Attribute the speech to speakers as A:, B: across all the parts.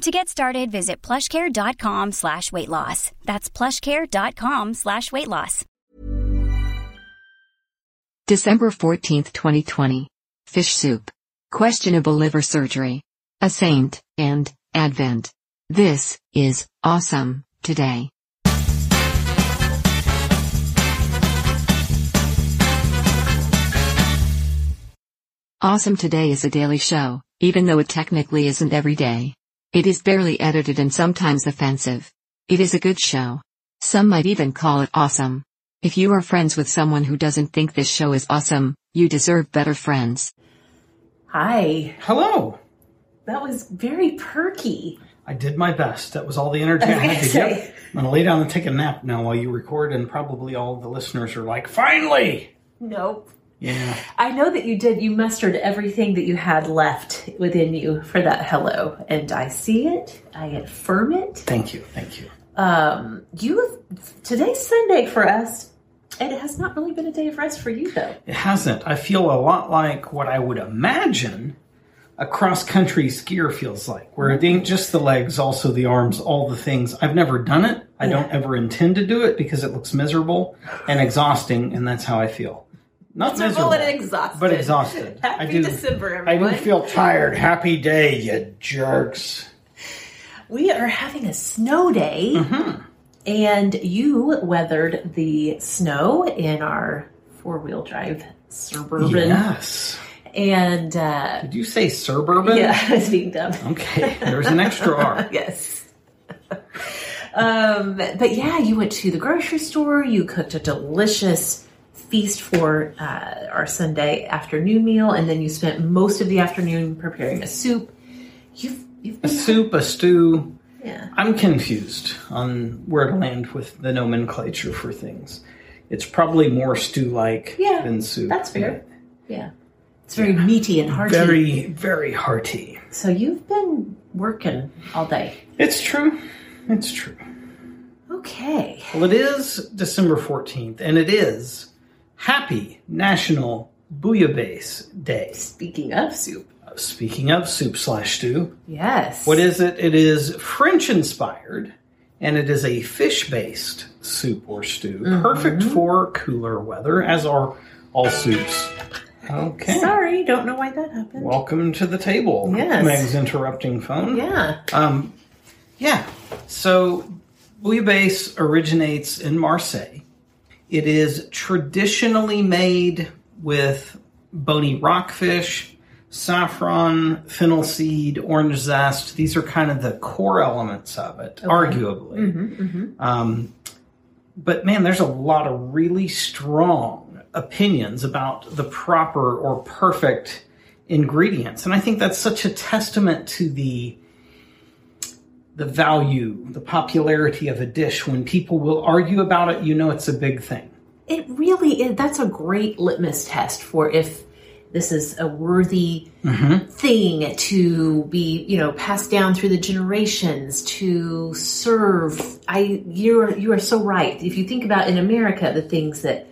A: To get started, visit plushcare.com slash weight loss. That's plushcare.com slash weight loss.
B: December 14th, 2020. Fish soup. Questionable liver surgery. A saint, and Advent. This is awesome today. Awesome Today is a daily show, even though it technically isn't every day. It is barely edited and sometimes offensive. It is a good show. Some might even call it awesome. If you are friends with someone who doesn't think this show is awesome, you deserve better friends.
C: Hi.
D: Hello.
C: That was very perky.
D: I did my best. That was all the energy I,
C: I
D: had
C: gonna
D: to
C: say.
D: give. I'm gonna lay down and take a nap now while you record, and probably all the listeners are like, "Finally!"
C: Nope.
D: Yeah.
C: I know that you did. You mustered everything that you had left within you for that hello, and I see it. I affirm it.
D: Thank you. Thank you.
C: Um, you today's Sunday for us, and it has not really been a day of rest for you though.
D: It hasn't. I feel a lot like what I would imagine a cross country skier feels like, where it ain't just the legs, also the arms, all the things. I've never done it. I don't ever intend to do it because it looks miserable and exhausting, and that's how I feel. Not
C: Miserable
D: miserable,
C: and exhausted.
D: but exhausted.
C: Happy
D: I do,
C: December,
D: I do
C: everyone.
D: feel tired. Happy day, you jerks.
C: We are having a snow day,
D: Mm-hmm.
C: and you weathered the snow in our four wheel drive suburban.
D: Yes.
C: And uh,
D: Did you say suburban?
C: yeah, I was being dumb.
D: Okay, there's an extra R.
C: yes. um, but yeah, you went to the grocery store. You cooked a delicious feast for uh, our Sunday afternoon meal, and then you spent most of the afternoon preparing a soup. You've you've
D: A soup, a stew.
C: yeah.
D: I'm confused on where to land with the nomenclature for things. It's probably more stew-like
C: Yeah,
D: than soup.
C: That's fair. Yeah. It's very meaty and hearty.
D: Very, very hearty.
C: So you've been working all day.
D: It's true. It's true.
C: Okay.
D: Well, it is December 14th, and it is Happy National Bouillabaisse Day.
C: Speaking of soup.
D: Speaking of soup slash stew,
C: Yes.
D: What is it? It is French inspired, and it is a fish based soup or stew, perfect for cooler weather, as are all soups. Okay.
C: Sorry, don't know why that happened.
D: Welcome to the table.
C: Yes.
D: Meg's interrupting phone.
C: yeah.
D: Um, yeah. So bouillabaisse originates in Marseille. It is traditionally made with bony rockfish, saffron, fennel seed, orange zest. These are kind of the core elements of it, arguably. Um, but man, there's a lot of really strong opinions about the proper or perfect ingredients, and I think that's such a testament to the the value, the popularity of a dish. When people will argue about it, you know it's a big thing.
C: It really is. That's a great litmus test for if this is a worthy mm-hmm. thing to be, you know, passed down through the generations to serve. I you're you are so right. If you think about in America the things that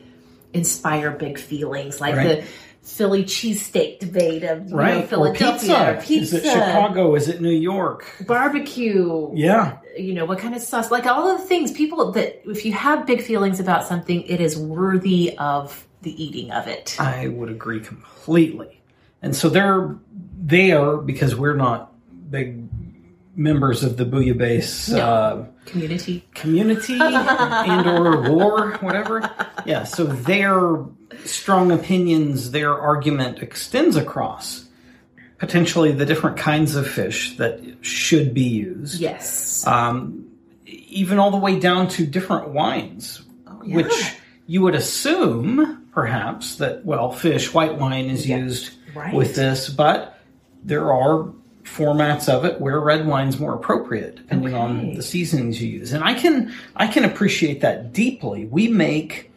C: inspire big feelings, like
D: Right.
C: the Philly cheesesteak debate of you know,
D: Right. Or
C: Philadelphia,
D: pizza. Is it Chicago? Is it New York?
C: barbecue,
D: Yeah.
C: you know, what kind of sauce, like all of the things people that if you have big feelings about something, it is worthy of the eating of it.
D: I would agree completely. And so they're there because we're not big members of the Bouillabaisse
C: No.
D: uh,
C: Community.
D: community and or war, whatever. Yeah, so their strong opinions, their argument extends across potentially the different kinds of fish that should be used.
C: Yes.
D: um, even all the way down to different wines,
C: yeah.
D: which you would assume perhaps that well, fish white wine is used
C: Right.
D: with this, but there are formats of it where red wine's more appropriate depending on the seasonings you use, and I can I can appreciate that deeply. We make.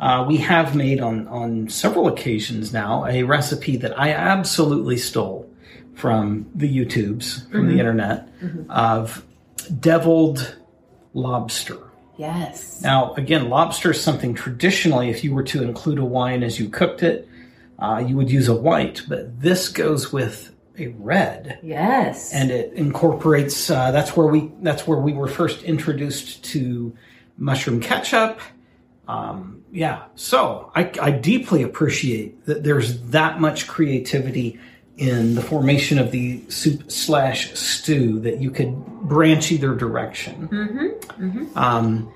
D: Uh, we have made on, on several occasions now a recipe that I absolutely stole from the YouTubes, from the internet, of deviled lobster.
C: yes.
D: Now, again, lobster is something traditionally, if you were to include a wine as you cooked it, uh, you would use a white, but this goes with a red.
C: yes.
D: And it incorporates. Uh, that's where we. That's where we were first introduced to mushroom ketchup. Um, yeah, so I, I deeply appreciate that there's that much creativity in the formation of the soup slash stew that you could branch either direction. Um,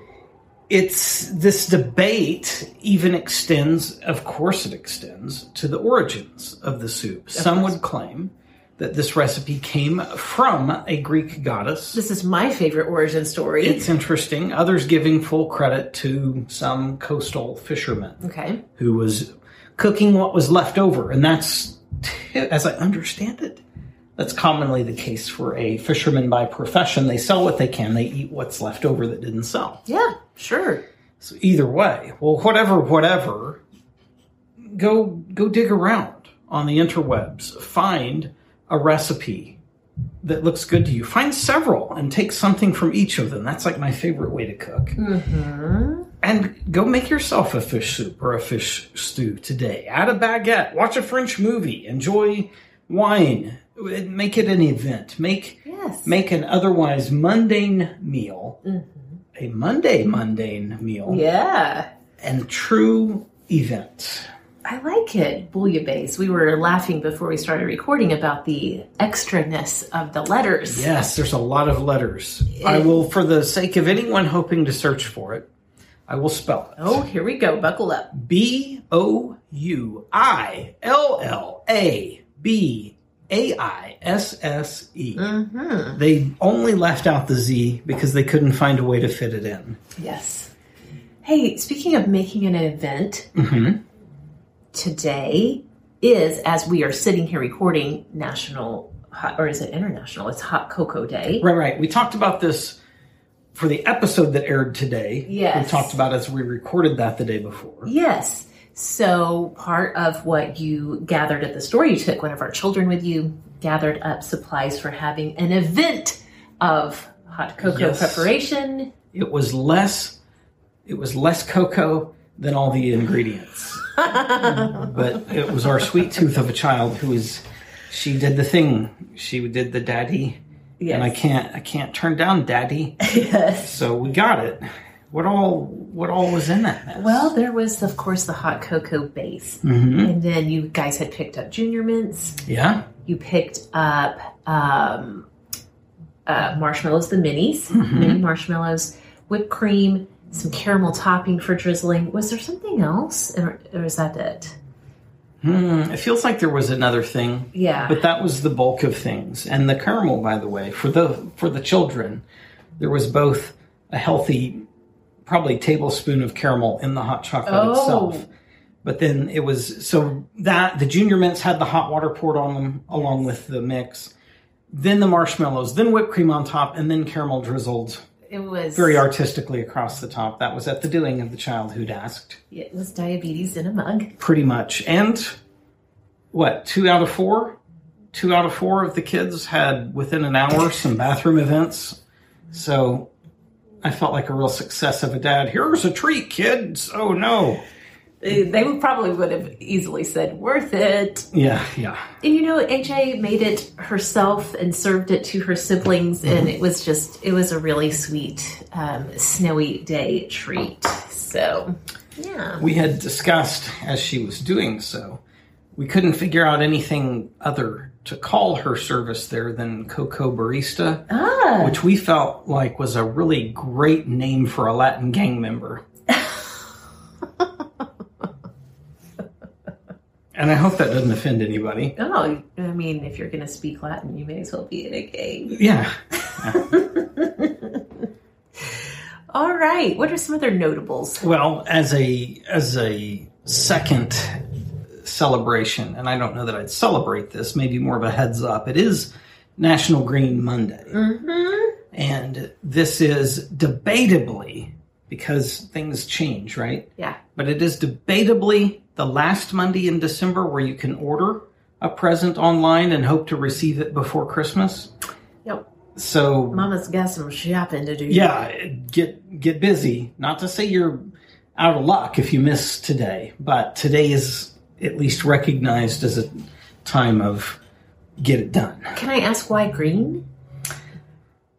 D: it's this debate even extends, of course, it extends to the origins of the soup. Some would claim that this recipe came from a Greek goddess.
C: this is my favorite origin story.
D: It's interesting. Others giving full credit to some coastal fisherman
C: okay.
D: who was cooking what was left over. And that's, as I understand it, that's commonly the case for a fisherman by profession. They sell what they can, they eat what's left over that didn't sell.
C: Yeah, sure.
D: So either way, well, whatever, whatever, go go dig around on the interwebs, find a recipe that looks good to you. Find several and take something from each of them. That's like my favorite way to cook. Mm-hmm. And go make yourself a fish soup or a fish stew today. Add a baguette. Watch a French movie. Enjoy wine. Make it an event. Make
C: Yes.
D: make an otherwise mundane meal mm-hmm. a Monday mundane meal
C: Yeah.
D: and true event.
C: I like it, bouillabaisse. We were laughing before we started recording about the extraness of the letters.
D: Yes, there's a lot of letters. I will, for the sake of anyone hoping to search for it, I will spell it.
C: Oh, here we go. Buckle up.
D: B O U I L L A B A I S S E. Mm-hmm. They only left out the Z because they couldn't find a way to fit it in.
C: Yes. Hey, speaking of making an event, mm-hmm. Today is, as we are sitting here recording, National Hot, or is it International? It's Hot Cocoa Day.
D: Right, right. We talked about this for the episode that aired today.
C: Yes.
D: We talked about as we recorded that the day before.
C: Yes. So part of what you gathered at the store, you took one of our children with you, gathered up supplies for having an event of hot cocoa
D: Yes.
C: preparation.
D: It was less it was less cocoa than all the ingredients. But it was our sweet tooth of a child who was she did the thing. She did the daddy. And I can't I can't turn down daddy.
C: Yes.
D: So we got it. What all what all was in that mess?
C: Well, there was, of course, the hot cocoa base. And then you guys had picked up junior mints.
D: yeah.
C: You picked up um, uh, marshmallows, the minis, mini marshmallows, whipped cream, some caramel topping for drizzling. Was there something else? Or, or is that it?
D: Mm, it feels like there was another thing.
C: Yeah.
D: But that was the bulk of things. And the caramel, by the way, for the for the children, there was both a healthy, probably tablespoon of caramel in the hot chocolate
C: Oh.
D: itself. But then it was so that the junior mints had the hot water poured on them along with the mix. Then the marshmallows, then whipped cream on top, and then caramel drizzled
C: It was
D: very artistically across the top. That was at the doing of the child who'd asked.
C: It was diabetes in a mug.
D: pretty much. And what two out of four, two out of four of the kids had within an hour some bathroom events. So I felt like a real success of a dad. Here's a treat, kids. Oh no.
C: They, would probably would have easily said worth it.
D: Yeah, yeah.
C: And you know, AJ made it herself and served it to her siblings, and it was just it was a really sweet um, snowy day treat. So yeah,
D: We had discussed as she was doing so, we couldn't figure out anything other to call her service there than Coco Barista,
C: ah,
D: which we felt like was a really great name for a Latin gang member. And I hope that doesn't offend anybody.
C: oh, I mean, if you're gonna speak Latin, you may as well be in a game.
D: Yeah.
C: All right, what are some other notables?
D: Well, as a as a second celebration, and I don't know that I'd celebrate this, maybe more of a heads up. It is National Green Monday. Mm-hmm. And this is debatably because things change, right?
C: Yeah,
D: But it is debatably the last Monday in December where you can order a present online and hope to receive it before Christmas.
C: yep.
D: So
C: Mama's got some shopping to do.
D: yeah, get get busy. Not to say you're out of luck if you miss today, but today is at least recognized as a time of get it done.
C: Can I ask why green?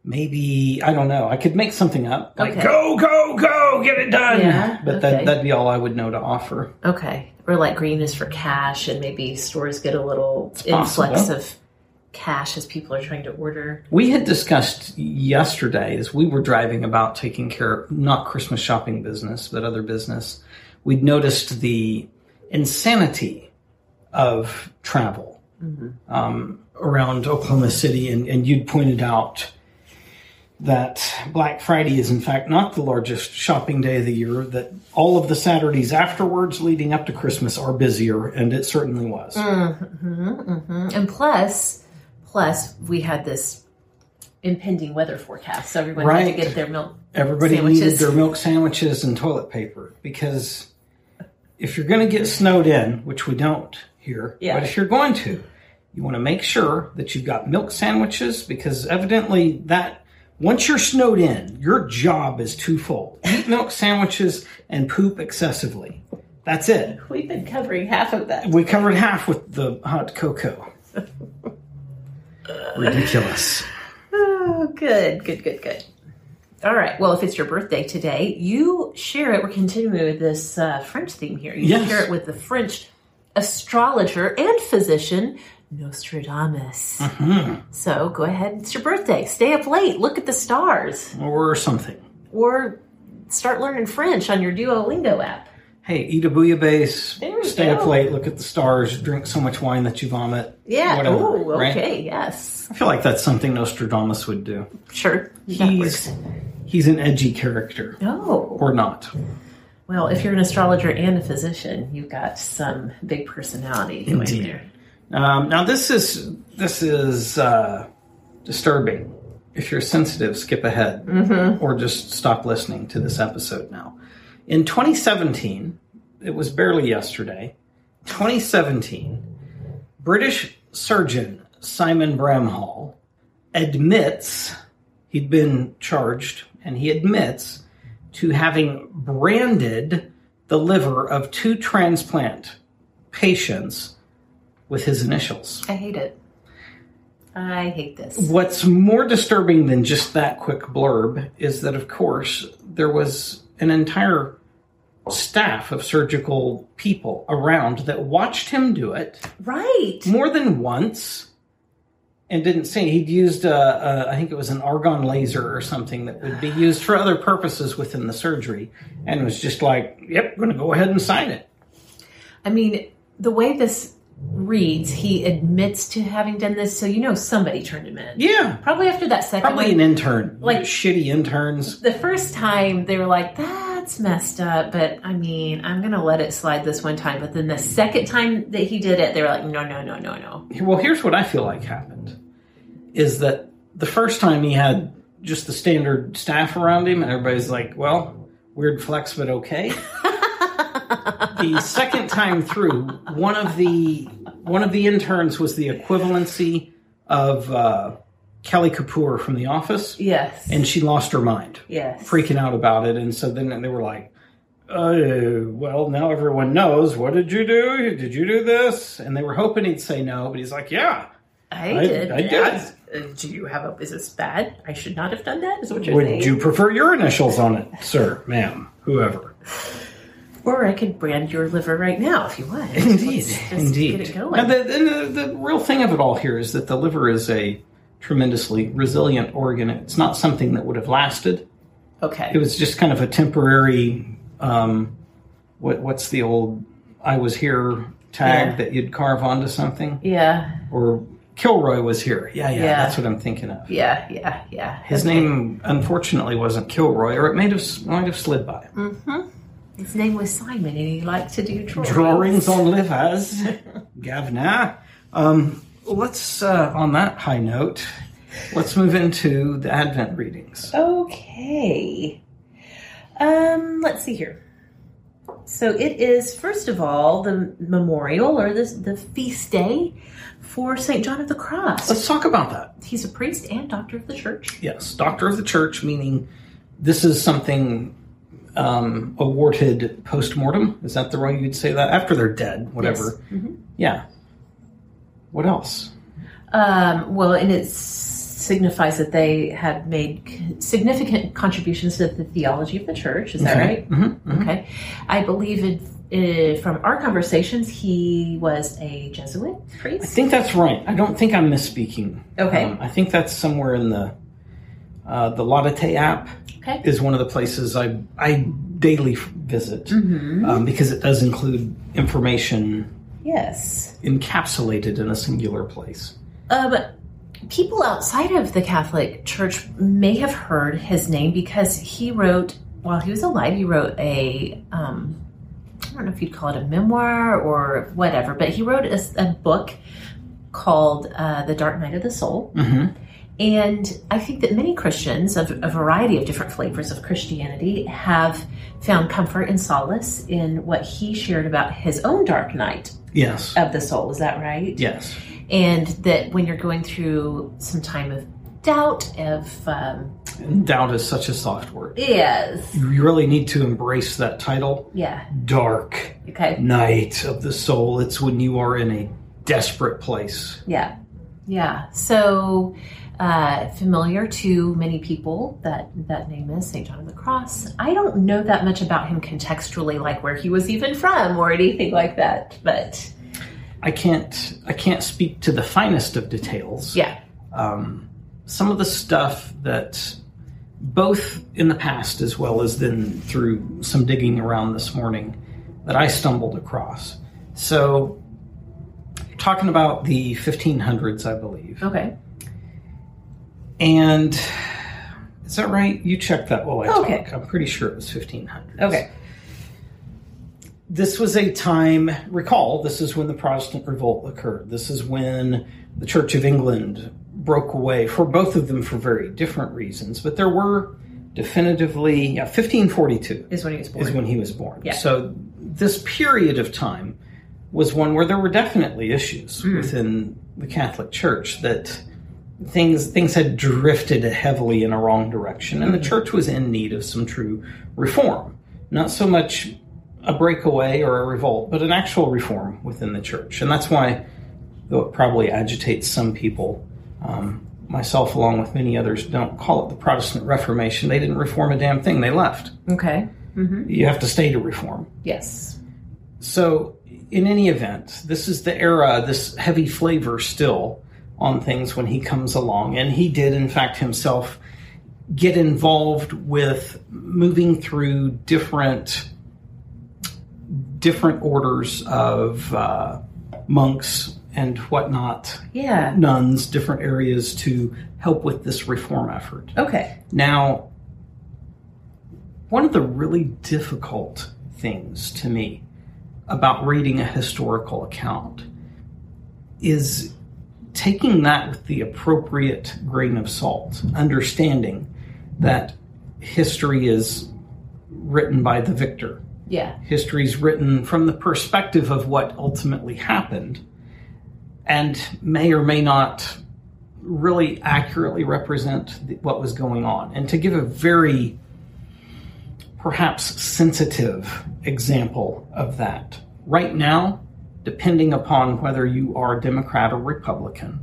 D: Maybe I don't know. I could make something up like
C: Okay.
D: go go go get it done.
C: Yeah,
D: but
C: okay.
D: that that'd be all I would know to offer.
C: Okay. Or like green is for cash, and maybe stores get a little influx
D: possible.
C: of cash as people are trying to order.
D: We had discussed yesterday as we were driving about taking care of not Christmas shopping business, but other business. We'd noticed the insanity of travel um, around Oklahoma City, and, and you'd pointed out that Black Friday is in fact not the largest shopping day of the year, that all of the Saturdays afterwards leading up to Christmas are busier, and it certainly was. Mm-hmm, mm-hmm.
C: And plus, plus we had this impending weather forecast, so everyone had to get their milk.
D: Everybody
C: Sandwiches.
D: needed their milk sandwiches and toilet paper because if you're going to get snowed in, which we don't here,
C: Yeah.
D: but if you're going to, you want to make sure that you've got milk sandwiches because evidently that once you're snowed in, your job is twofold: eat milk sandwiches and poop excessively. That's it.
C: We've been covering half of that.
D: We covered half with the hot cocoa. Ridiculous.
C: Oh, good, good, good, good. All right. Well, if it's your birthday today, you share it. We're continuing with this uh, French theme here. You
D: Yes.
C: share it with the French astrologer and physician Nostradamus.
D: Mm-hmm.
C: So go ahead. It's your birthday. Stay up late. Look at the stars,
D: Or something.
C: or start learning French on your Duolingo app.
D: Hey, eat a bouillabaisse, stay
C: go.
D: up late, look at the stars, drink so much wine that you vomit.
C: Yeah.
D: Whatever,
C: oh,
D: right?
C: okay. Yes.
D: I feel like that's something Nostradamus would do.
C: Sure.
D: He's he's an edgy character,
C: Oh.
D: or not.
C: Well, if you're an astrologer and a physician, you've got some big personality going
D: Indeed.
C: there.
D: Um, now this is this is uh, disturbing. If you're sensitive, skip ahead or just stop listening to this episode now. In 2017, it was barely yesterday. 2017, British surgeon Simon Bramhall admits he'd been charged, and he admits to having branded the liver of two transplant patients with his initials.
C: I hate it. I hate this.
D: What's more disturbing than just that quick blurb is that, of course, there was an entire staff of surgical people around that watched him do it
C: Right.
D: more than once and didn't say he'd used a, a, I think it was an argon laser or something that would be ah. used for other purposes within the surgery and was just like yep going to go ahead and sign it
C: I mean, the way this reads, he admits to having done this, so you know somebody turned him in.
D: yeah
C: Probably after that second
D: probably
C: one.
D: an intern
C: Like-
D: shitty interns
C: the first time they were like, that's messed up, but I mean, I'm going to let it slide this one time. But then the second time that he did it, they were like, no, no, no, no, no.
D: well here's what i feel like happened is that the first time he had just the standard staff around him and everybody's like well weird flex but okay the second time through one of the one of the interns was the equivalency of uh, Kelly Kapoor from The Office,
C: Yes.
D: and she lost her mind,
C: yes.
D: freaking out about it. And so then they were like, uh, "Well, now everyone knows. What did you do? Did you do this?" And they were hoping he'd say no, but he's like, "Yeah."
C: I,
D: I-
C: did.
D: I did.
C: Uh, do you have a? Is this bad? I should not have done that. Is what you're
D: Would
C: saying?
D: you prefer your initials on it, sir, ma'am, whoever?
C: Or I could brand your liver right now if you want.
D: Indeed,
C: Let's
D: indeed.
C: Get it going.
D: Now, the, the, the real thing of it all here is that the liver is a tremendously resilient organ. It's not something that would have lasted.
C: okay.
D: It was just kind of a temporary. Um, what what's the old "I was here" tag
C: Yeah.
D: that you'd carve onto something?
C: yeah.
D: Or Kilroy was here. Yeah, yeah,
C: Yeah.
D: that's what I'm thinking of.
C: Yeah. Yeah. Yeah.
D: His
C: Okay.
D: name, unfortunately, wasn't Kilroy, or it might have might have slid by.
C: His name was Simon, and he liked to do drawings.
D: drawings on livers, Gavna. Um, let's, uh, on that high note, let's move into the Advent readings.
C: Okay. Um, let's see here. So it is first of all the memorial or the the feast day for Saint John of the Cross.
D: Let's talk about that.
C: He's a priest and doctor of the church.
D: Yes, Doctor of the Church, meaning this is something um, awarded post mortem. Is that the way you'd say that? After they're dead, whatever. Yeah. What else?
C: Um, well, and it signifies that they had made significant contributions to the theology of the church. Is that
D: Okay.
C: right?
D: Mhm,
C: Okay. I believe it, uh, from our conversations, he was a Jesuit priest.
D: I think that's right. I don't think I'm misspeaking.
C: Okay.
D: Um, I think that's somewhere in the uh, the Laudate app.
C: Okay.
D: is one of the places I I daily visit um, because it does include information
C: Yes.
D: encapsulated in a singular place.
C: Um, people outside of the Catholic Church may have heard his name because he wrote, while he was alive, he wrote a, um, I don't know if you'd call it a memoir or whatever, but he wrote a book called uh, The Dark Night of the Soul. And I think that many Christians of a variety of different flavors of Christianity have found comfort and solace in what he shared about his own dark night
D: Yes,
C: of the soul. Is that right?
D: yes,
C: and that when you're going through some time of doubt of um,
D: doubt is such a soft word.
C: yes
D: You really need to embrace that title.
C: yeah
D: Dark
C: okay
D: night of the soul. It's when you are in a desperate place.
C: yeah yeah so uh, familiar to many people that that name is st john of the cross i don't know that much about him contextually like where he was even from or anything like that but
D: I can't I can't speak to the finest of details.
C: yeah
D: um, some of the stuff that both in the past as well as then through some digging around this morning that I stumbled across. So, talking about the 1500s, I believe.
C: okay
D: And is that right? You checked that while I
C: Okay.
D: talk. I'm pretty sure it was 1500.
C: okay
D: this was a time, recall, this is when the Protestant revolt occurred. This is when the Church of England broke away, for both of them for very different reasons, but there were definitively, yeah, 1542
C: is when he was born
D: is when he was born.
C: Yeah.
D: So this period of time was one where there were definitely issues
C: Hmm.
D: within the Catholic Church that things things had drifted heavily in a wrong direction, and the
C: Hmm.
D: church was in need of some true reform. Not so much a breakaway or a revolt, but an actual reform within the church, and that's why, though it probably agitates some people. Um, myself, along with many others, don't call it the Protestant Reformation. They didn't reform a damn thing. They left
C: okay
D: you have to stay to reform.
C: yes
D: So, in any event, this is the era, this heavy flavor still on things when he comes along. And he did, in fact, himself get involved with moving through different different orders of uh, monks and whatnot,
C: yeah
D: nuns, different areas to help with this reform effort.
C: okay
D: Now, one of the really difficult things to me about reading a historical account is taking that with the appropriate grain of salt, understanding that history is written by the victor.
C: yeah
D: History is written from the perspective of what ultimately happened. and may or may not really accurately represent the, what was going on. And to give a very perhaps sensitive example of that, right now, depending upon whether you are Democrat or Republican,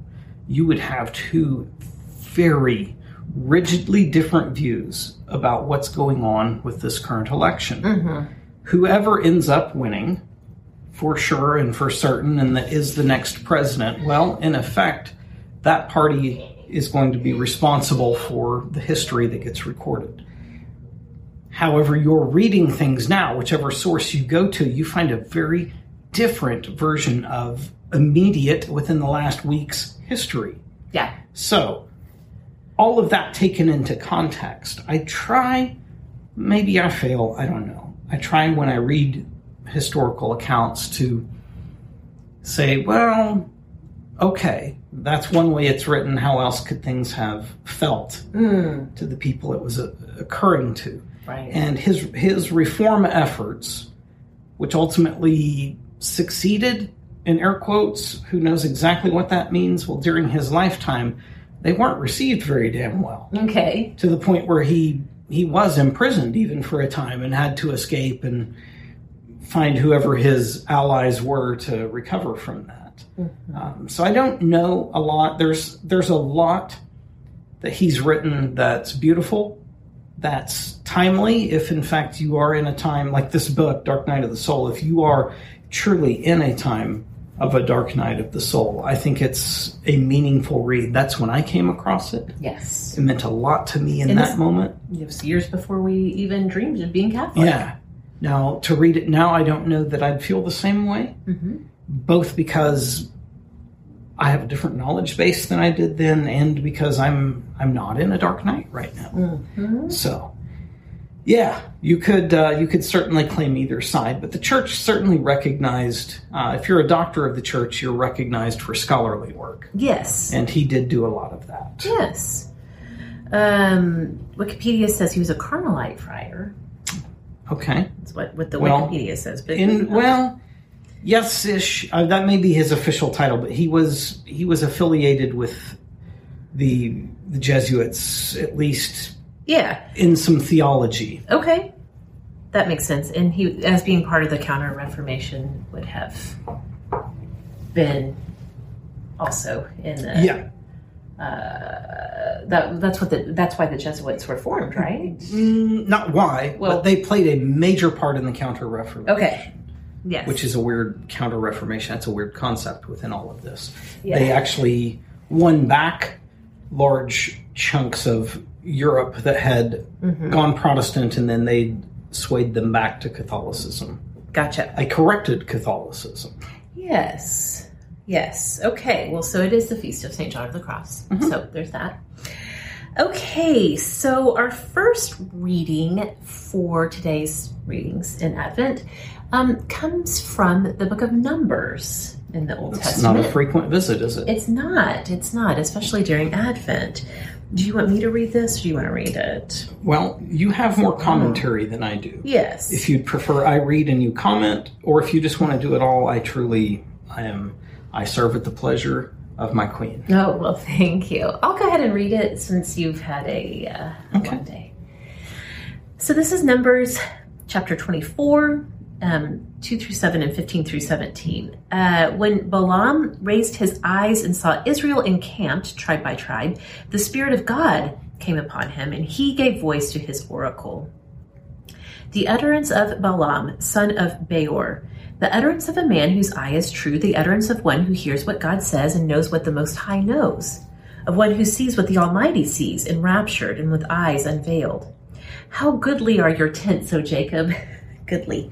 D: you would have two very rigidly different views about what's going on with this current election. Mm-hmm. Whoever ends up winning, for sure and for certain, and that is the next president, well, in effect, that party is going to be responsible for the history that gets recorded. However, you're reading things now, whichever source you go to, you find a very different version of immediate within the last week's history.
C: Yeah.
D: So, all of that taken into context, I try, maybe I fail, I don't know. I try when I read historical accounts to say, well, okay, that's one way it's written. How else could things have felt to the people it was uh, occurring to?
C: Right.
D: And his his reform efforts, which ultimately succeeded in air quotes, who knows exactly what that means? Well, during his lifetime, they weren't received very damn well
C: Okay.
D: to the point where he he was imprisoned even for a time and had to escape and find whoever his allies were to recover from that. Um, so I don't know a lot. There's there's a lot that he's written that's beautiful, that's timely. If in fact you are in a time like this book, Dark Night of the Soul, if you are truly in a time of a dark night of the soul, I think it's a meaningful read. That's when I came across it.
C: Yes.
D: It meant a lot to me in that moment.
C: It was years before we even dreamed of being Catholic.
D: Yeah. Now, to read it now, I don't know that I'd feel the same way, mm-hmm. both because I have a different knowledge base than I did then, and because I'm I'm not in a dark night right now. Mm-hmm. So, yeah, you could uh, you could certainly claim either side, but the church certainly recognized. Uh, if you're a doctor of the church, you're recognized for scholarly work,
C: Yes.
D: and he did do a lot of that.
C: Yes. Um, Wikipedia says he was a Carmelite friar.
D: Okay.
C: That's what, what the
D: Well,
C: Wikipedia says. But
D: in well yes ish uh, that may be his official title but he was he was affiliated with the the jesuits at least
C: yeah.
D: in some theology
C: Okay. That makes sense. And he, as being part of the Counter Reformation, would have been also in the.
D: yeah
C: That, that's what the. That's why the Jesuits were formed, right?
D: Mm, not why
C: Well-
D: but they played a major part in the counter reformation
C: Okay. Yes.
D: which is a weird counter reformation that's a weird concept within all of this
C: Yeah.
D: they actually won back large chunks of Europe that had
C: Mm-hmm.
D: gone Protestant and then they swayed them back to Catholicism.
C: gotcha.
D: I corrected Catholicism.
C: Yes. Yes. Okay. Well, so it is the Feast of St. John of the Cross. So there's that. Okay. So our first reading for today's readings in Advent um, comes from the book of Numbers in the Old
D: It's
C: Testament.
D: It's not a frequent visit, is it?
C: it's not. It's not, especially during Advent. Do you want me to read this or do you want to read it?
D: well, you have more commentary than I do.
C: Yes.
D: If you'd prefer I read and you comment, or if you just want to do it all, I truly I am I serve at the pleasure of my queen.
C: Oh, well, thank you. I'll go ahead and read it since you've had a, uh, a
D: Okay.
C: long day. So this is Numbers chapter 24, um, 2 through 7 and 15 through 17. Uh, when Balaam raised his eyes and saw Israel encamped tribe by tribe, the Spirit of God came upon him, and he gave voice to his oracle. The utterance of Balaam, son of Beor, the utterance of a man whose eye is true, the utterance of one who hears what God says and knows what the Most High knows, of one who sees what the Almighty sees, enraptured and with eyes unveiled. How goodly are your tents, O Jacob! goodly.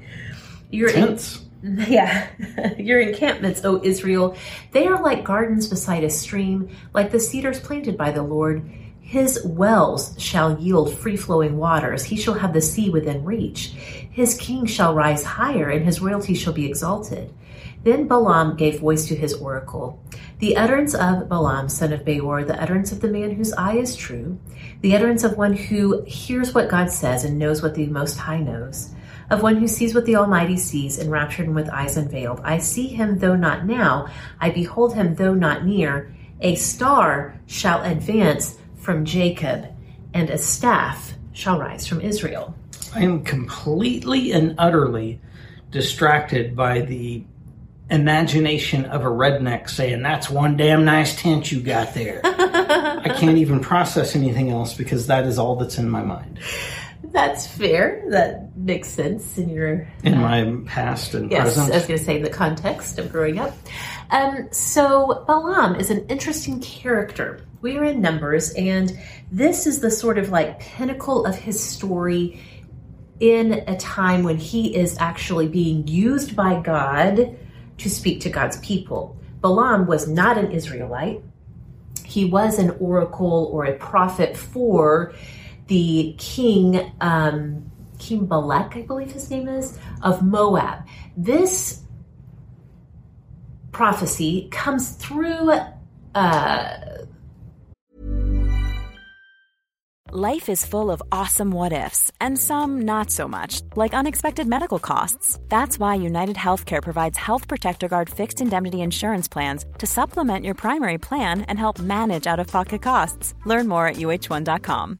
C: Your
D: Tense.
C: yeah, your encampments, O Israel, they are like gardens beside a stream, like the cedars planted by the Lord. His wells shall yield free flowing waters. He shall have the sea within reach. His king shall rise higher, and his royalty shall be exalted. Then Balaam gave voice to his oracle. The utterance of Balaam, son of Beor, the utterance of the man whose eye is true, the utterance of one who hears what God says and knows what the Most High knows, of one who sees what the Almighty sees, enraptured and with eyes unveiled. I see him, though not now. I behold him, though not near. A star shall advance from Jacob, and a staff shall rise from Israel.
D: I am completely and utterly distracted by the imagination of a redneck saying, That's one damn nice tent you got there. I can't even process anything else because that is all that's in my mind.
C: That's fair. That makes sense in your
D: In my past and
C: Yes,
D: present.
C: I was going to say in the context of growing up. Um, so Balaam is an interesting character. We are in Numbers, and this is the sort of like pinnacle of his story in a time when he is actually being used by God to speak to God's people. Balaam was not an Israelite. He was an oracle or a prophet for the king, um, King Balak, I believe his name is, of Moab. This prophecy comes through uh,
E: Life is full of awesome what ifs, and some not so much, like unexpected medical costs. That's why United Healthcare provides Health Protector Guard fixed indemnity insurance plans to supplement your primary plan and help manage out of pocket costs. Learn more at uh1.com.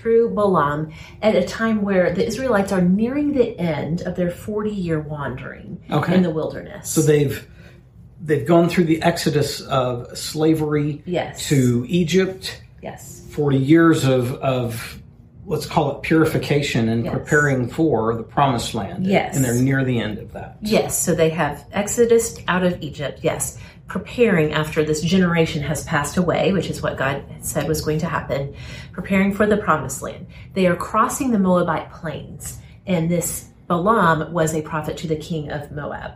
C: Through Balaam at a time where the Israelites are nearing the end of their 40 year wandering
D: Okay.
C: in the wilderness.
D: So they've they've gone through the exodus of slavery
C: Yes.
D: to Egypt,
C: yes.
D: 40 years of, of let's call it purification and
C: Yes.
D: preparing for the promised land.
C: Yes.
D: And they're near the end of that.
C: Yes, so they have exodus out of Egypt, yes, preparing after this generation has passed away, which is what God said was going to happen, preparing for the promised land. They are crossing the Moabite plains, and this Balaam was a prophet to the king of Moab.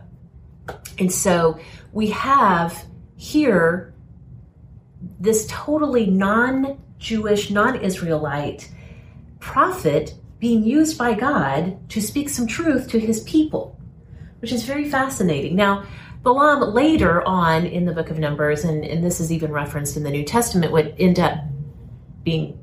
C: And so we have here this totally non Jewish, non Israelite prophet being used by God to speak some truth to his people, which is very fascinating. Now, Balaam later on in the book of Numbers, and, and this is even referenced in the New Testament, would end up being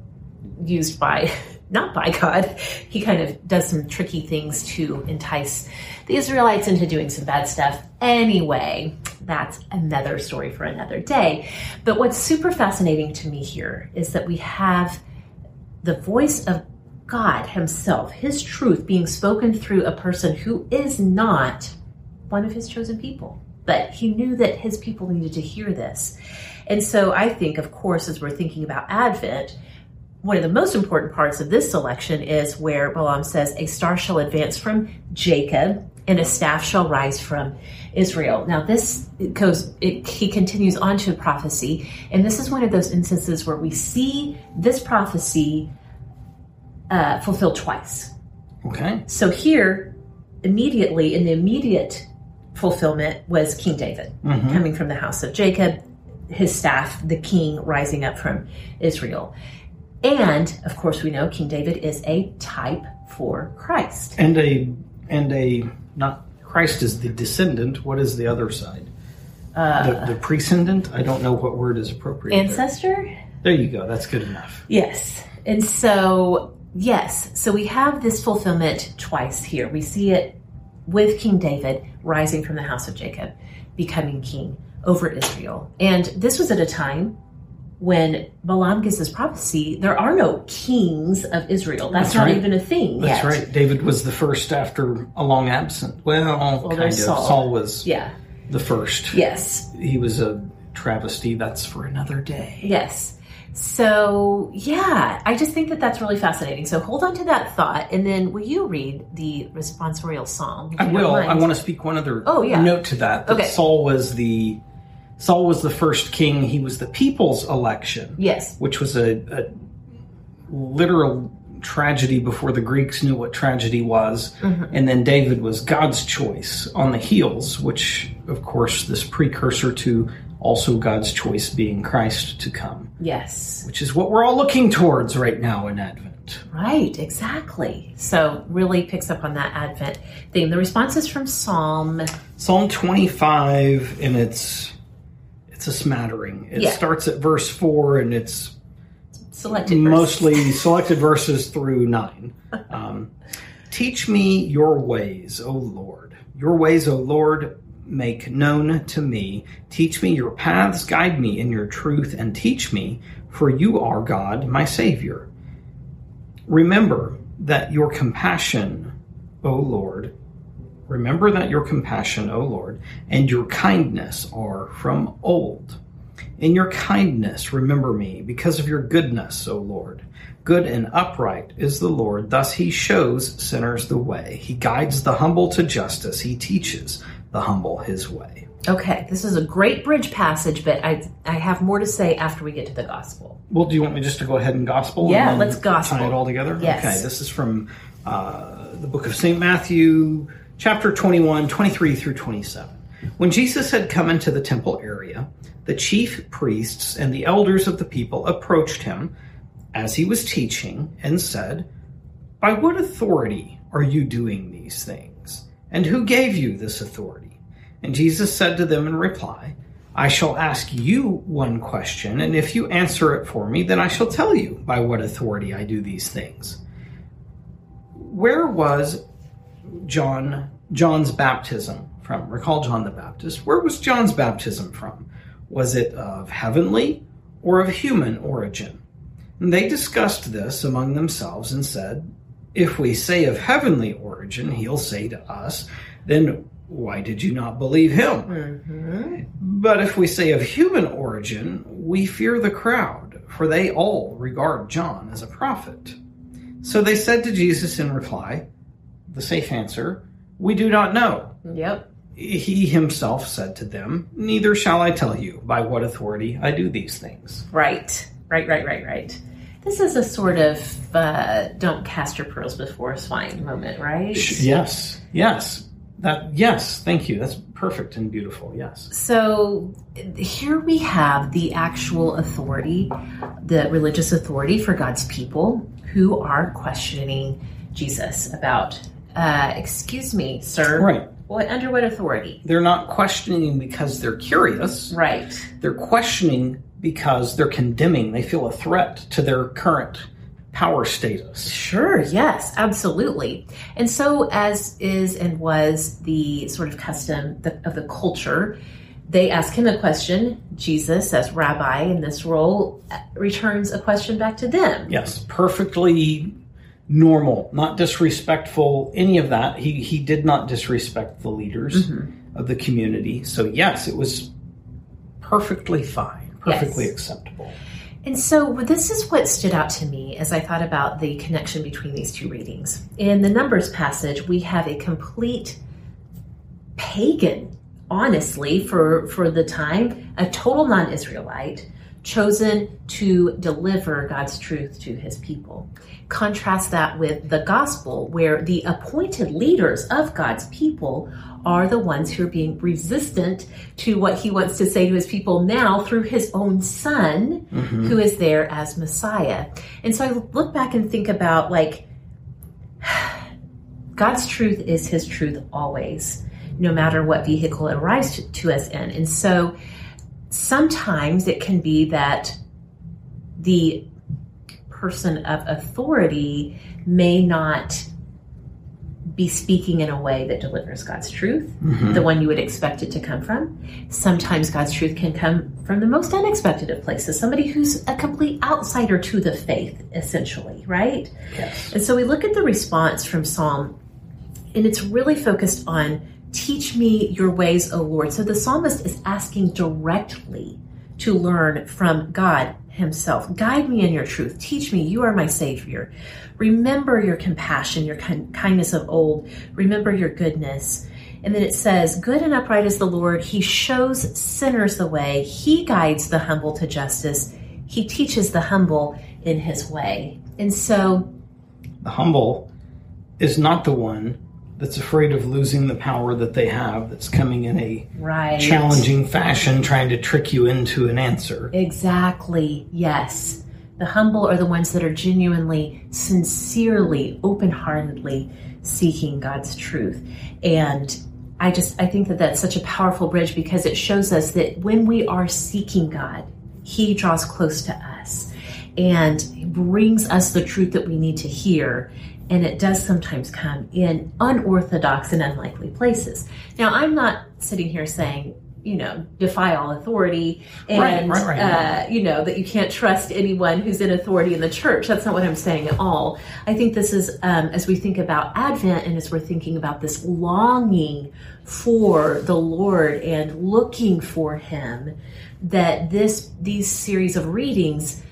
C: used by not by God. He kind of does some tricky things to entice the Israelites into doing some bad stuff. Anyway, that's another story for another day. But what's super fascinating to me here is that we have the voice of God Himself, His truth being spoken through a person who is not one of His chosen people. But He knew that His people needed to hear this. And so I think, of course, as we're thinking about Advent, one of the most important parts of this selection is where Balaam says, A star shall advance from Jacob, and a staff shall rise from Israel. Now, this it goes, it, he continues on to prophecy, and this is one of those instances where we see this prophecy uh, fulfilled twice.
D: Okay.
C: So here, immediately, in the immediate fulfillment, was King David mm-hmm. coming from the house of Jacob, his staff, the king rising up from Israel. And of course, we know King David is a type for Christ.
D: And a and a not Christ is the descendant. What is the other side? Uh, the, the precedent. I don't know what word is appropriate. there.
C: Ancestor?
D: There you go. That's good enough.
C: Yes. And so, yes, so we have this fulfillment twice here. We see it with King David rising from the house of Jacob, becoming king over Israel. And this was at a time when Balaam gives this prophecy, there are no kings of Israel. That's,
D: That's
C: not
D: right.
C: even a thing
D: That's
C: yet.
D: right. David was the first after a long absence. Well, kind of. Saul.
C: Saul.
D: was
C: Yeah.
D: the first.
C: Yes.
D: He was a travesty. That's for another day.
C: Yes. So, yeah, I just think that that's really fascinating. So hold on to that thought, and then will you read the responsorial psalm?
D: I will. I want to speak one other
C: Oh, yeah.
D: note to that. That
C: Okay.
D: Saul was the Saul was the first king. He was the people's election.
C: Yes.
D: which was a, a literal tragedy before the Greeks knew what tragedy was. Mm-hmm. And then David was God's choice on the heels, which, of course, this precursor to also God's choice being Christ to come,
C: Yes.
D: which is what we're all looking towards right now in Advent.
C: Right, exactly. So really picks up on that Advent theme. The response is from Psalm.
D: Psalm 25, and it's it's a smattering. It
C: Yeah.
D: starts at verse 4, and it's
C: Selected verse.
D: mostly selected verses through 9. Um, Teach me your ways, O Lord. Your ways, O Lord, make known to me. Teach me your paths, guide me in your truth, and teach me, for you are God, my Savior. Remember that your compassion, O Lord, remember that your compassion, O Lord, and your kindness are from old. In your kindness, remember me, because of your goodness, O Lord. Good and upright is the Lord, thus he shows sinners the way. He guides the humble to justice, he teaches the humble his way.
C: Okay, this is a great bridge passage, but I I have more to say after we get to the gospel.
D: Well, do you want me just to go ahead and gospel?
C: Yeah,
D: and
C: let's gospel.
D: Tie it all together?
C: Yes.
D: Okay, this is from uh, the book of St. Matthew, chapter 21, 23 through 27. When Jesus had come into the temple area, the chief priests and the elders of the people approached him as he was teaching and said, By what authority are you doing these things? And who gave you this authority? And Jesus said to them in reply, I shall ask you one question, and if you answer it for me, then I shall tell you by what authority I do these things. Where was John John's baptism from? Recall John the Baptist. Where was John's baptism from? Was it of heavenly or of human origin? And they discussed this among themselves and said, If we say of heavenly origin, he'll say to us, then why did you not believe him? Mm-hmm. But if we say of human origin, we fear the crowd, for they all regard John as a prophet. So they said to Jesus in reply, the safe answer, We do not know.
C: Yep.
D: He himself said to them, Neither shall I tell you by what authority I do these things.
C: Right. Right, right, right, right. This is a sort of uh, don't cast your pearls before swine moment, right?
D: Yes, yes. That yes, thank you. That's perfect and beautiful. Yes.
C: So here we have the actual authority, the religious authority for God's people who are questioning Jesus about, uh, excuse me, sir.
D: Right.
C: What under what authority?
D: They're not questioning because they're curious.
C: Right.
D: They're questioning because they're condemning. They feel a threat to their current power status.
C: Sure, yes, absolutely. And so, as is and was the sort of custom of the culture, they ask him a question. Jesus, as rabbi in this role, returns a question back to them.
D: Yes, perfectly normal, not disrespectful, any of that. He he did not disrespect the leaders mm-hmm. of the community. So yes, it was perfectly fine, perfectly
C: Yes.
D: acceptable.
C: And so, this is what stood out to me as I thought about the connection between these two readings. In the Numbers passage, we have a complete pagan, honestly, for, for the time, a total non Israelite, chosen to deliver God's truth to his people. Contrast that with the gospel, where the appointed leaders of God's people are the ones who are being resistant to what he wants to say to his people now through his own son, mm-hmm. who is there as Messiah. And so I look back and think about like, God's truth is his truth always, no matter what vehicle it arrives to, to us in. And so sometimes it can be that the person of authority may not be speaking in a way that delivers God's truth, mm-hmm. the one you would expect it to come from. Sometimes God's truth can come from the most unexpected of places, somebody who's a complete outsider to the faith, essentially, right?
D: Yes.
C: And so we look at the response from Psalm, and it's really focused on teach me your ways, O Lord. So the psalmist is asking directly to learn from God Himself. Guide me in your truth. Teach me, you are my Savior. Remember your compassion, your kin- kindness of old. Remember your goodness. And then it says, Good and upright is the Lord. He shows sinners the way. He guides the humble to justice. He teaches the humble in His way. And so
D: The humble is not the one that's afraid of losing the power that they have that's coming in a
C: Right.
D: challenging fashion trying to trick you into an answer.
C: Exactly. Yes. The humble are the ones that are genuinely, sincerely, open heartedly seeking God's truth. And I just, I think that that's such a powerful bridge because it shows us that when we are seeking God, He draws close to us and brings us the truth that we need to hear. And it does sometimes come in unorthodox and unlikely places. Now, I'm not sitting here saying, you know, defy all authority and,
D: Right, right, right,
C: uh, you know, that you can't trust anyone who's in authority in the church. That's not what I'm saying at all. I think this is, um, as we think about Advent and as we're thinking about this longing for the Lord and looking for Him, that this, these series of readings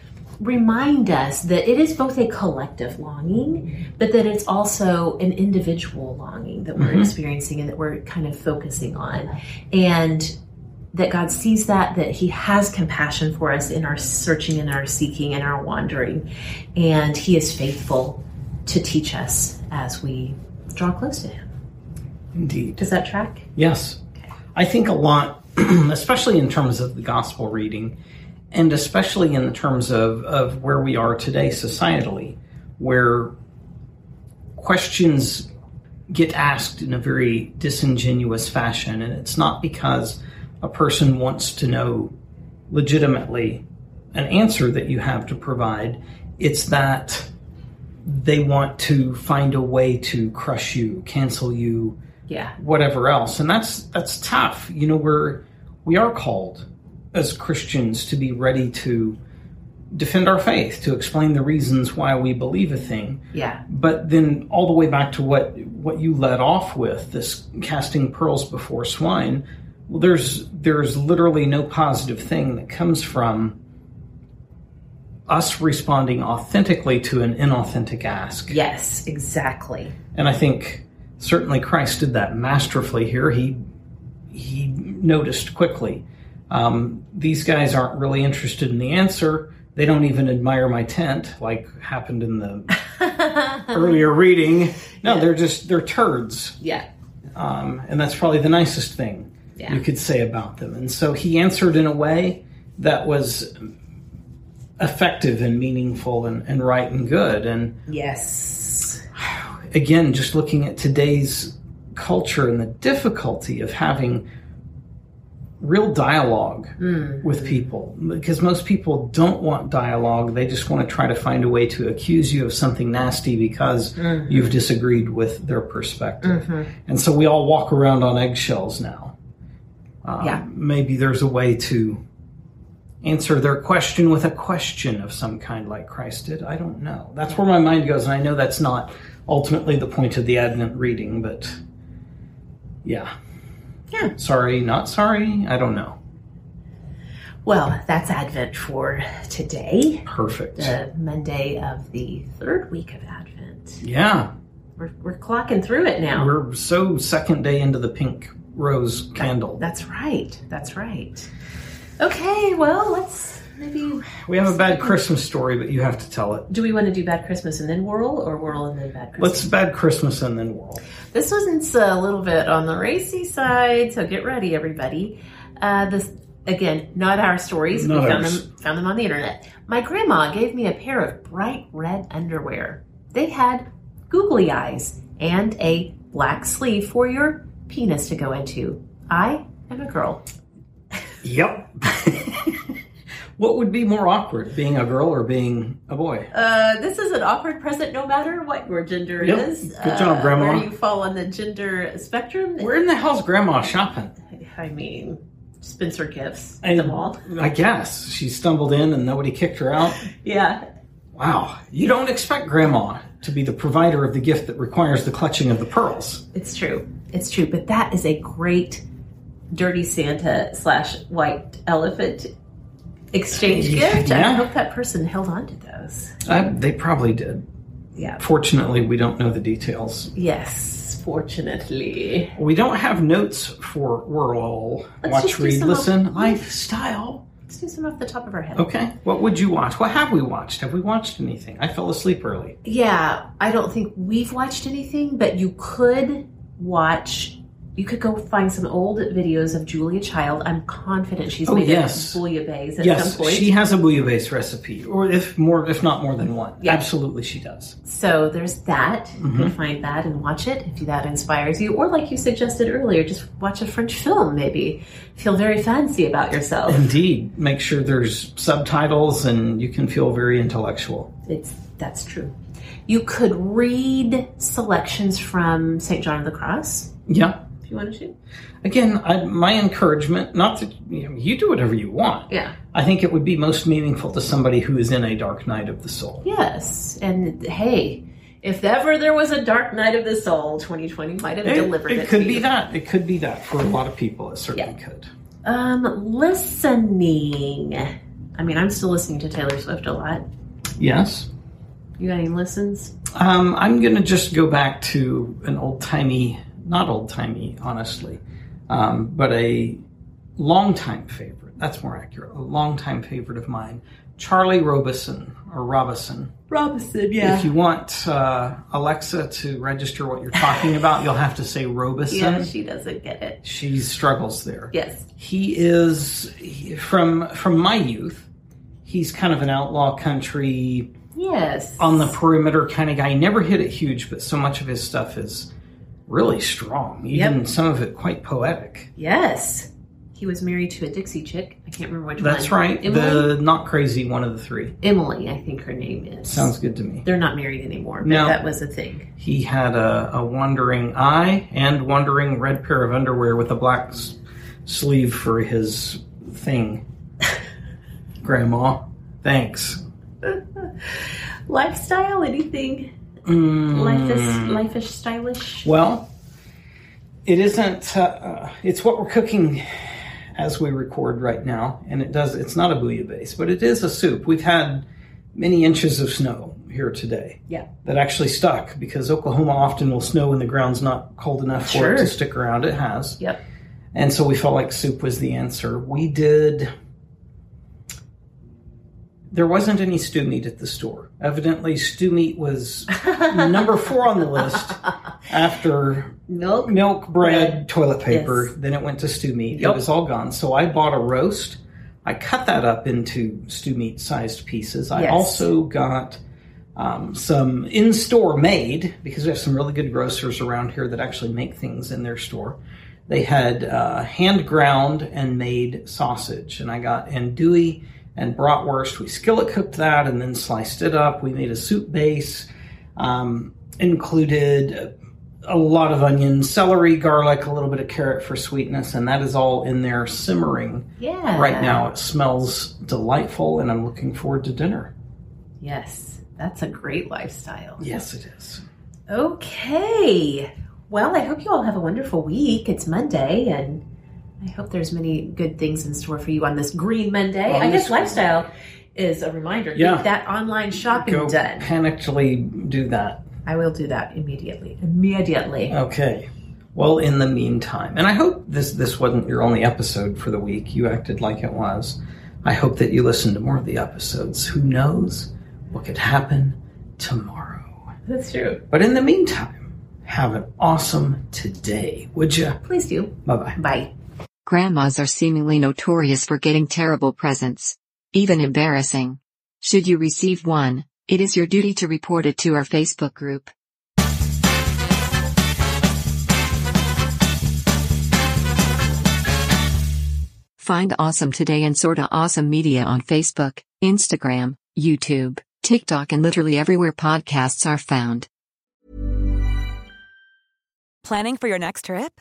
C: remind us that it is both a collective longing, but that it's also an individual longing that we're mm-hmm. experiencing and that we're kind of focusing on. And that God sees that, that He has compassion for us in our searching and our seeking and our wandering. And He is faithful to teach us as we draw close to Him.
D: Indeed.
C: Does that track?
D: Yes. I think a lot, especially in terms of the gospel reading, and especially in the terms of, of where we are today societally, where questions get asked in a very disingenuous fashion. And it's not because a person wants to know legitimately an answer that you have to provide, it's that they want to find a way to crush you, cancel you,
C: Yeah.
D: whatever else and that's that's tough you know we're we are called as christians to be ready to defend our faith to explain the reasons why we believe a thing
C: Yeah.
D: but then all the way back to what what you led off with this casting pearls before swine well there's there's literally no positive thing that comes from us responding authentically to an inauthentic ask
C: Yes, exactly.
D: and I think certainly Christ did that masterfully here. He he noticed quickly. Um, these guys aren't really interested in the answer. They don't even admire my tent, like happened in the earlier reading. No, they're just they're turds,
C: Yeah.
D: um, and that's probably the nicest thing
C: Yeah.
D: you could say about them. And so he answered in a way that was effective and meaningful and, and right and good. And
C: Yes.
D: again, just looking at today's culture and the difficulty of having real dialogue mm. with people because most people don't want dialogue they just want to try to find a way to accuse you of something nasty because mm-hmm. you've disagreed with their perspective mm-hmm. and so we all walk around on eggshells now um,
C: Yeah.
D: maybe there's a way to answer their question with a question of some kind like Christ did. I don't know. That's where my mind goes, and I know that's not ultimately the point of the Advent reading, but yeah.
C: Yeah.
D: Sorry, not sorry. I don't know.
C: Well, that's Advent for today,
D: Perfect.
C: the Monday of the third week of Advent.
D: Yeah.
C: We're, we're clocking through it now.
D: We're so second day into the pink rose candle.
C: That's right. That's right. Okay, well, let's maybe.
D: We have a bad Christmas story, but you have to tell it.
C: Do we want to do Bad Christmas and then Whirl, or Whirl and then Bad Christmas?
D: Let's bad Christmas and then whirl.
C: This one's a little bit on the racy side, so get ready, everybody. Uh, this again, not our stories.
D: Not
C: we found
D: ours.
C: them found them on the internet. My grandma gave me a pair of bright red underwear. They had googly eyes and a black sleeve for your penis to go into. I am a girl.
D: Yep. what would be more awkward, being a girl or being a boy?
C: Uh, this is an awkward present, no matter what your gender
D: Yep.
C: is.
D: Good job,
C: uh,
D: Grandma.
C: Where you fall on the gender spectrum.
D: Where in the hell's grandma shopping?
C: I mean, Spencer gifts
D: I,
C: them all.
D: I guess she stumbled in and nobody kicked her out.
C: Yeah,
D: Wow, you don't expect grandma to be the provider of the gift that requires the clutching of the pearls.
C: It's true. It's true. But that is a great dirty Santa slash white elephant exchange gift. I hope that person held on to those.
D: Uh, they probably did.
C: Yeah.
D: Fortunately, we don't know the details.
C: Yes, fortunately.
D: We don't have notes for Whirl.
C: Let's
D: Watch, read, listen,
C: of-
D: lifestyle.
C: Let's do some off the top of our head.
D: Okay. What would you watch? What have we watched? Have we watched anything? I fell asleep early.
C: Yeah, I don't think we've watched anything, but you could watch. You could go find some old videos of Julia Child. I'm confident she's
D: Oh,
C: made
D: yes.
C: a bouillabaisse at
D: yes,
C: some point.
D: she has a bouillabaisse recipe, or if more, if not more than one. Absolutely, she does.
C: So there's that.
D: Mm-hmm.
C: can find that and watch it if that inspires you. Or like you suggested earlier, just watch a French film maybe. Feel very fancy about yourself.
D: Indeed, make sure there's subtitles, and you can feel very intellectual.
C: It's that's true. You could read selections from St. John of the Cross
D: Yeah.
C: If you wanted to.
D: Again, I, my encouragement, not that you, know, you do whatever you want.
C: Yeah.
D: I think it would be most meaningful to somebody who is in a dark night of the soul.
C: Yes. And hey, if ever there was a dark night of the soul, 2020 might have delivered it.
D: it could be
C: you.
D: that. It could be that for a lot of people. It certainly
C: Yeah.
D: could.
C: Um, listening. I mean, I'm still listening to Taylor Swift a lot.
D: Yes.
C: You got any listens?
D: Um, I'm going to just go back to an old timey, not old timey, honestly, um, but a longtime favorite. That's more accurate. A longtime favorite of mine, Charlie Robison or Robison.
C: Robison, yeah.
D: If you want uh, Alexa to register what you're talking about, you'll have to say Robison.
C: Yeah, she doesn't get it.
D: she struggles there.
C: Yes.
D: He is he- from from my youth. He's kind of an outlaw country
C: Yes.
D: on the perimeter kind of guy. He never hit it huge, but so much of his stuff is really strong. Even
C: Yep.
D: some of it quite poetic.
C: Yes. He was married to a Dixie chick. I can't remember which one.
D: That's right.
C: Emily?
D: The not crazy one of the three.
C: Emily, I think her name is.
D: Sounds good to me.
C: They're not married anymore, but
D: No.
C: that was a thing.
D: He had a, a wandering eye and wandering red pair of underwear with a black s- sleeve for his thing. Grandma, thanks.
C: Lifestyle, anything?
D: Mm.
C: Life is life is stylish.
D: Well, it isn't. Uh, it's what we're cooking as we record right now, and it does. It's not a bouillabaisse, but it is a soup. We've had many inches of snow here today
C: Yeah.
D: that actually stuck because Oklahoma often will snow when the ground's not cold enough for
C: Sure.
D: it to stick around. It has,
C: Yep.
D: and so we felt like soup was the answer. We did. There wasn't any stew meat at the store. Evidently, stew meat was number four on the list after
C: Milk.
D: milk, bread,
C: Bread.
D: toilet paper.
C: Yes.
D: Then it went to stew meat.
C: Yep.
D: It was all gone. So I bought a roast. I cut that up into stew meat sized pieces. I
C: Yes.
D: also got um, some in store made because we have some really good grocers around here that actually make things in their store. They had uh, hand ground and made sausage, and I got andouille and bratwurst. We skillet cooked that and then sliced it up. We made a soup base. Um, included a lot of onion, celery, garlic, a little bit of carrot for sweetness, and that is all in there simmering
C: Yeah.
D: right now. It smells delightful, and I'm looking forward to dinner.
C: Yes. That's a great lifestyle.
D: Yes, it is.
C: Okay. Well, I hope you all have a wonderful week. It's Monday, and I hope there's many good things in store for you on this Green Monday.
D: On
C: I guess lifestyle is a reminder.
D: Yeah.
C: Get that online shopping
D: Go
C: done.
D: panically do that.
C: I will do that immediately. Immediately.
D: Okay. Well, in the meantime, and I hope this this wasn't your only episode for the week. You acted like it was. I hope that you listen to more of the episodes. Who knows what could happen tomorrow?
C: That's true.
D: But in the meantime, have an awesome today, would you?
C: Please do.
D: Bye bye.
C: Bye.
B: Grandmas are seemingly notorious for getting terrible presents. Even embarrassing. Should you receive one, it is your duty to report it to our Facebook group. Find Awesome Today and Sorta Awesome Media on Facebook, Instagram, YouTube, TikTok, and literally everywhere podcasts are found.
E: Planning for your next trip?